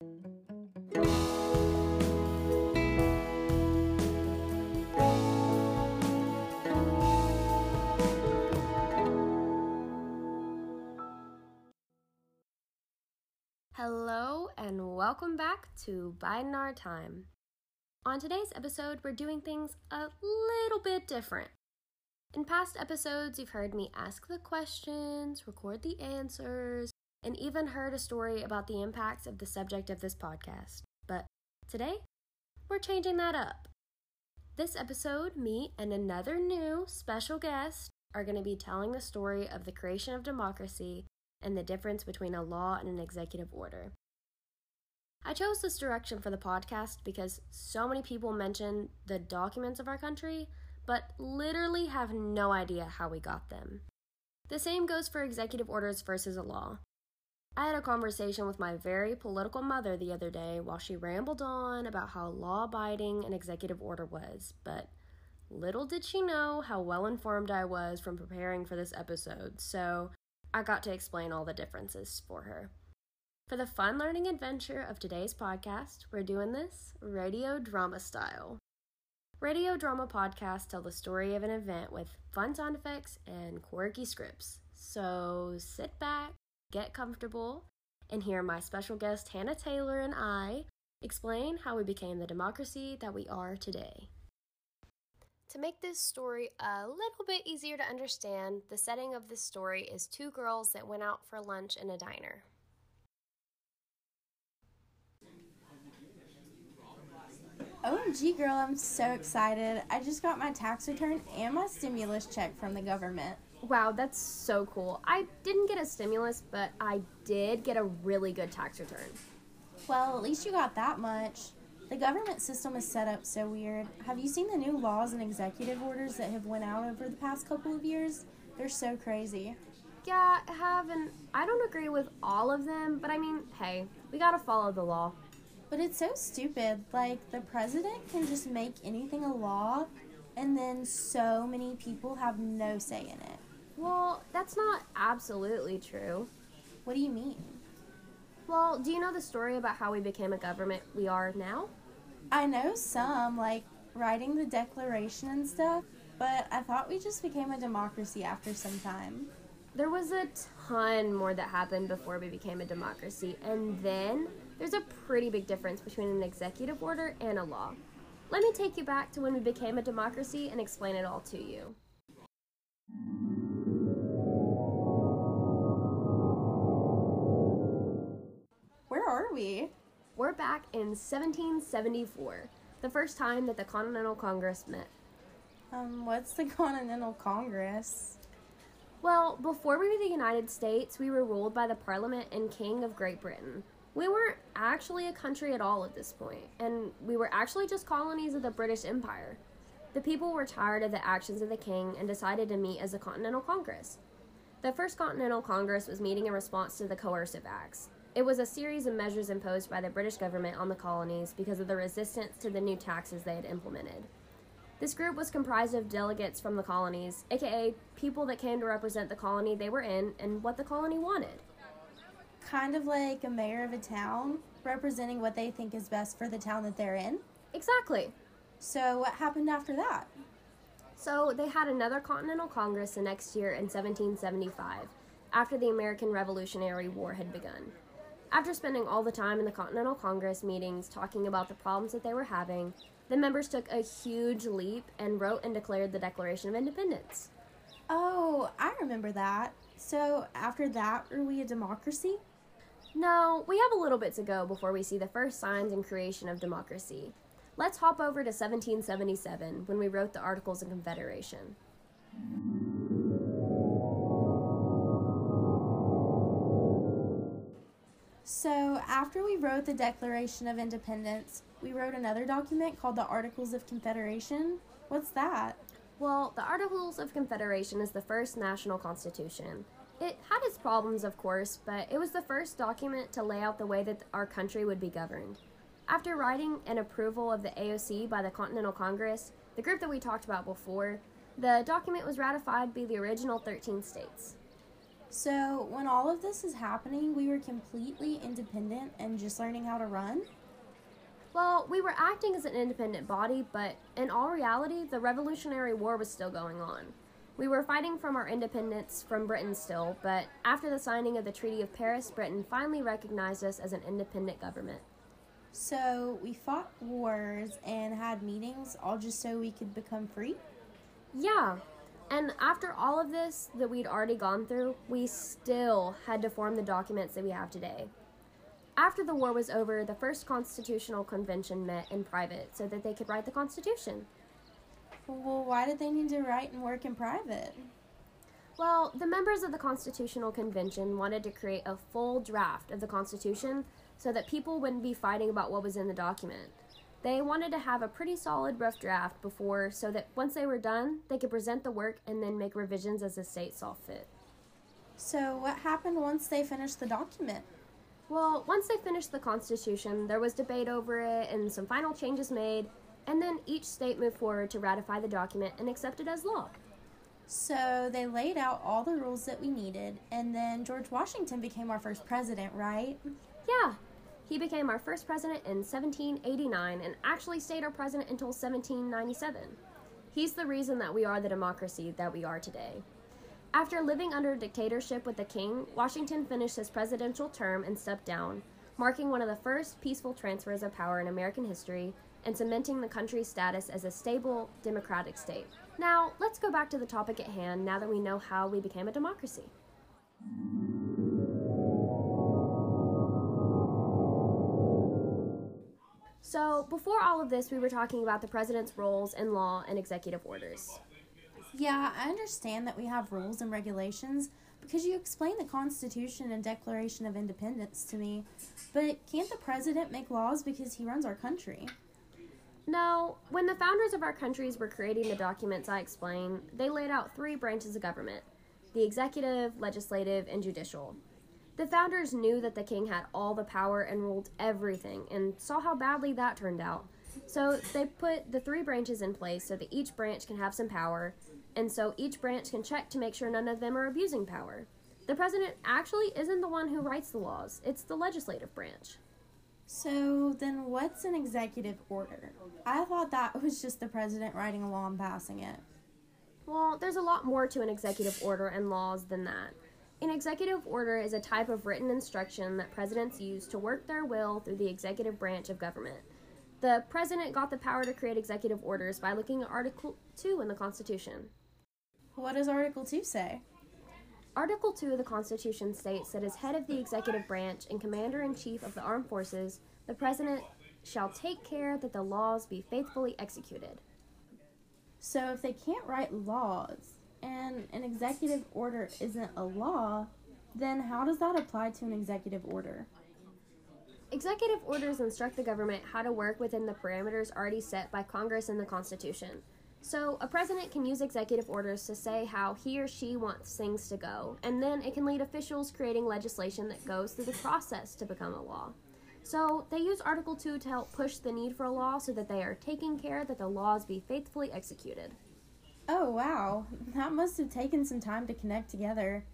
Hello, and welcome back to Biding Our Time. On today's episode, we're doing things a little bit different. In past episodes, you've heard me ask the questions, record the answers, and even heard a story about the impacts of the subject of this podcast. But today, we're changing that up. This episode, me and another new special guest are going to be telling the story of the creation of democracy and the difference between a law and an executive order. I chose this direction for the podcast because so many people mention the documents of our country, but literally have no idea how we got them. The same goes for executive orders versus a law. I had a conversation with my very political mother the other day while she rambled on about how law abiding an executive order was, but little did she know how well informed I was from preparing for this episode, so I got to explain all the differences for her. For the fun learning adventure of today's podcast, we're doing this radio drama style. Radio drama podcasts tell the story of an event with fun sound effects and quirky scripts. So sit back, get comfortable, and hear my special guest Hannah Taylor and I explain how we became the democracy that we are today. To make this story a little bit easier to understand, the setting of this story is two girls that went out for lunch in a diner. OMG, girl, I'm so excited. I just got my tax return and my stimulus check from the government. Wow, that's so cool. I didn't get a stimulus, but I did get a really good tax return. Well, at least you got that much. The government system is set up so weird. Have you seen the new laws and executive orders that have went out over the past couple of years? They're so crazy. Yeah, I have, and I don't agree with all of them, but I mean, hey, we gotta follow the law. But it's so stupid. Like, the president can just make anything a law, and then so many people have no say in it. Well, that's not absolutely true. What do you mean? Well, do you know the story about how we became a government we are now? I know some, like writing the Declaration and stuff, but I thought we just became a democracy after some time. There was a ton more that happened before we became a democracy, and then there's a pretty big difference between an executive order and a law. Let me take you back to when we became a democracy and explain it all to you. We? We're back in 1774, the first time that the Continental Congress met. Um, what's the Continental Congress? Well, before we were the United States, we were ruled by the Parliament and King of Great Britain. We weren't actually a country at all at this point, and we were actually just colonies of the British Empire. The people were tired of the actions of the king and decided to meet as a Continental Congress. The First Continental Congress was meeting in response to the Coercive Acts. It was a series of measures imposed by the British government on the colonies because of the resistance to the new taxes they had implemented. This group was comprised of delegates from the colonies, aka people that came to represent the colony they were in and what the colony wanted. Kind of like a mayor of a town, representing what they think is best for the town that they're in. Exactly. So, what happened after that? So, they had another Continental Congress the next year in 1775, after the American Revolutionary War had begun. After spending all the time in the Continental Congress meetings talking about the problems that they were having, the members took a huge leap and wrote and declared the Declaration of Independence. Oh, I remember that. So, after that, were we a democracy? No, we have a little bit to go before we see the first signs and creation of democracy. Let's hop over to 1777 when we wrote the Articles of Confederation. So, after we wrote the Declaration of Independence, we wrote another document called the Articles of Confederation. What's that? Well, the Articles of Confederation is the first national constitution. It had its problems, of course, but it was the first document to lay out the way that our country would be governed. After writing and approval of the AOC by the Continental Congress, the group that we talked about before, the document was ratified by the original 13 states. So, when all of this is happening, we were completely independent and just learning how to run? Well, we were acting as an independent body, but in all reality, the Revolutionary War was still going on. We were fighting from our independence from Britain still, but after the signing of the Treaty of Paris, Britain finally recognized us as an independent government. So, we fought wars and had meetings all just so we could become free? Yeah. And after all of this that we'd already gone through, we still had to form the documents that we have today. After the war was over, the first Constitutional Convention met in private so that they could write the Constitution. Well, why did they need to write and work in private? Well, the members of the Constitutional Convention wanted to create a full draft of the Constitution so that people wouldn't be fighting about what was in the document. They wanted to have a pretty solid rough draft before so that once they were done, they could present the work and then make revisions as the state saw fit. So, what happened once they finished the document? Well, once they finished the Constitution, there was debate over it and some final changes made, and then each state moved forward to ratify the document and accept it as law. So they laid out all the rules that we needed, and then George Washington became our first president, right? Yeah, he became our first president in 1789 and actually stayed our president until 1797. He's the reason that we are the democracy that we are today. After living under a dictatorship with the king, Washington finished his presidential term and stepped down, marking one of the first peaceful transfers of power in American history and cementing the country's status as a stable, democratic state. Now, let's go back to the topic at hand now that we know how we became a democracy. So, before all of this, we were talking about the president's roles in law and executive orders. Yeah, I understand that we have rules and regulations because you explained the Constitution and Declaration of Independence to me. But can't the president make laws because he runs our country? No, when the founders of our countries were creating the documents I explained, they laid out three branches of government the executive, legislative, and judicial. The founders knew that the king had all the power and ruled everything and saw how badly that turned out. So they put the three branches in place so that each branch can have some power, and so each branch can check to make sure none of them are abusing power. The president actually isn't the one who writes the laws, it's the legislative branch. So then what's an executive order? I thought that was just the president writing a law and passing it. Well, there's a lot more to an executive order and laws than that. An executive order is a type of written instruction that presidents use to work their will through the executive branch of government. The president got the power to create executive orders by looking at Article 2 in the Constitution. What does Article 2 say? Article 2 of the Constitution states that as head of the executive branch and commander in chief of the armed forces, the president shall take care that the laws be faithfully executed. So if they can't write laws and an executive order isn't a law, then how does that apply to an executive order? Executive orders instruct the government how to work within the parameters already set by Congress and the Constitution. So, a president can use executive orders to say how he or she wants things to go, and then it can lead officials creating legislation that goes through the process to become a law. So, they use Article 2 to help push the need for a law so that they are taking care that the laws be faithfully executed. Oh, wow. That must have taken some time to connect together.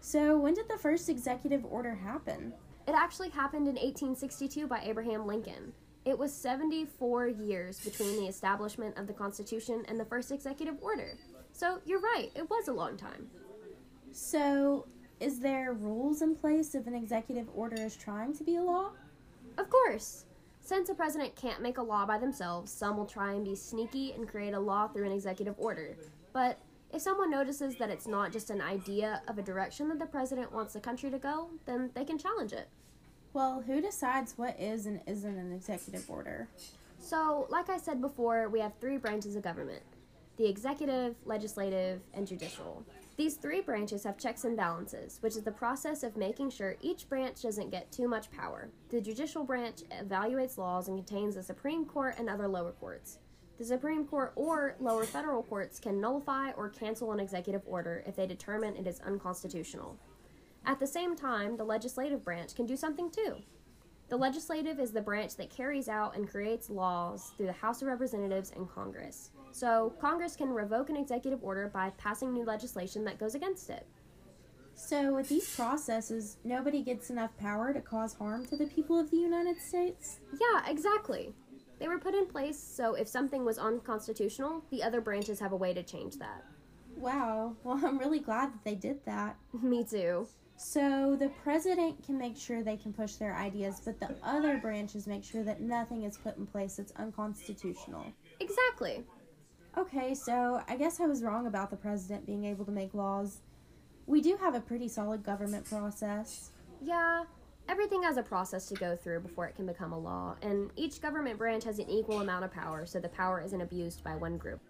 So, when did the first executive order happen? It actually happened in 1862 by Abraham Lincoln. It was 74 years between the establishment of the Constitution and the first executive order. So you're right, it was a long time. So, is there rules in place if an executive order is trying to be a law? Of course. Since a president can't make a law by themselves, some will try and be sneaky and create a law through an executive order. But if someone notices that it's not just an idea of a direction that the president wants the country to go, then they can challenge it. Well, who decides what is and isn't an executive order? So, like I said before, we have three branches of government the executive, legislative, and judicial. These three branches have checks and balances, which is the process of making sure each branch doesn't get too much power. The judicial branch evaluates laws and contains the Supreme Court and other lower courts. The Supreme Court or lower federal courts can nullify or cancel an executive order if they determine it is unconstitutional. At the same time, the legislative branch can do something too. The legislative is the branch that carries out and creates laws through the House of Representatives and Congress. So, Congress can revoke an executive order by passing new legislation that goes against it. So, with these processes, nobody gets enough power to cause harm to the people of the United States? Yeah, exactly. They were put in place so if something was unconstitutional, the other branches have a way to change that. Wow. Well, I'm really glad that they did that. Me too. So, the president can make sure they can push their ideas, but the other branches make sure that nothing is put in place that's unconstitutional. Exactly. Okay, so I guess I was wrong about the president being able to make laws. We do have a pretty solid government process. Yeah, everything has a process to go through before it can become a law, and each government branch has an equal amount of power, so the power isn't abused by one group.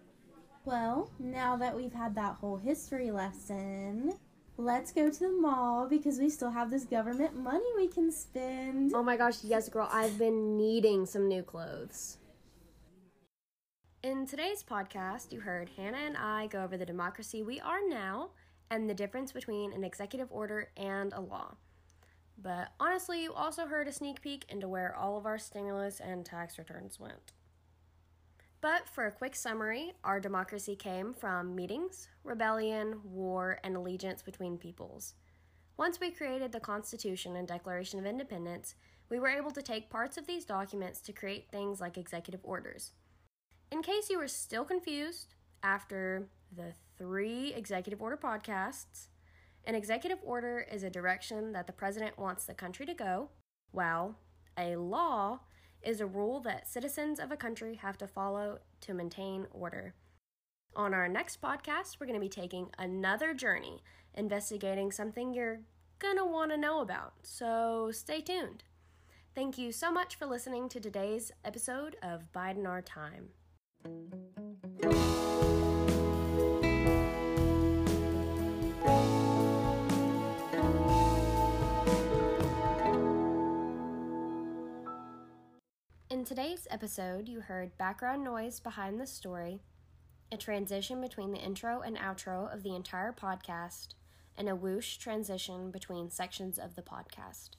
Well, now that we've had that whole history lesson, let's go to the mall because we still have this government money we can spend. Oh my gosh, yes, girl, I've been needing some new clothes. In today's podcast, you heard Hannah and I go over the democracy we are now and the difference between an executive order and a law. But honestly, you also heard a sneak peek into where all of our stimulus and tax returns went. But for a quick summary, our democracy came from meetings, rebellion, war, and allegiance between peoples. Once we created the Constitution and Declaration of Independence, we were able to take parts of these documents to create things like executive orders. In case you were still confused after the three executive order podcasts, an executive order is a direction that the president wants the country to go, while a law is a rule that citizens of a country have to follow to maintain order. On our next podcast, we're going to be taking another journey, investigating something you're going to want to know about. So stay tuned. Thank you so much for listening to today's episode of Biden Our Time. In today's episode, you heard background noise behind the story, a transition between the intro and outro of the entire podcast, and a whoosh transition between sections of the podcast.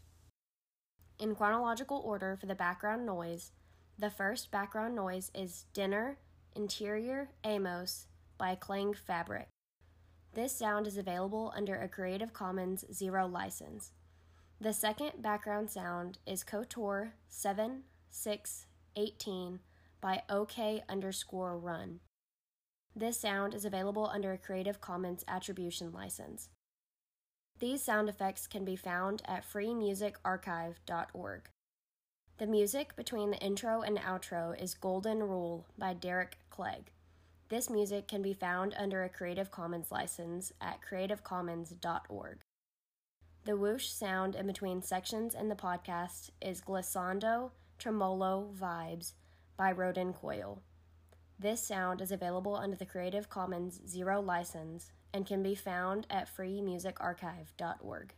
In chronological order for the background noise, the first background noise is Dinner, Interior, Amos by Clang Fabric. This sound is available under a Creative Commons Zero license. The second background sound is KOTOR 7618 by OK underscore run. This sound is available under a Creative Commons Attribution license. These sound effects can be found at freemusicarchive.org. The music between the intro and outro is Golden Rule by Derek Clegg. This music can be found under a Creative Commons license at creativecommons.org. The whoosh sound in between sections in the podcast is Glissando Tremolo Vibes by Rodin Coil. This sound is available under the Creative Commons Zero license and can be found at freemusicarchive.org.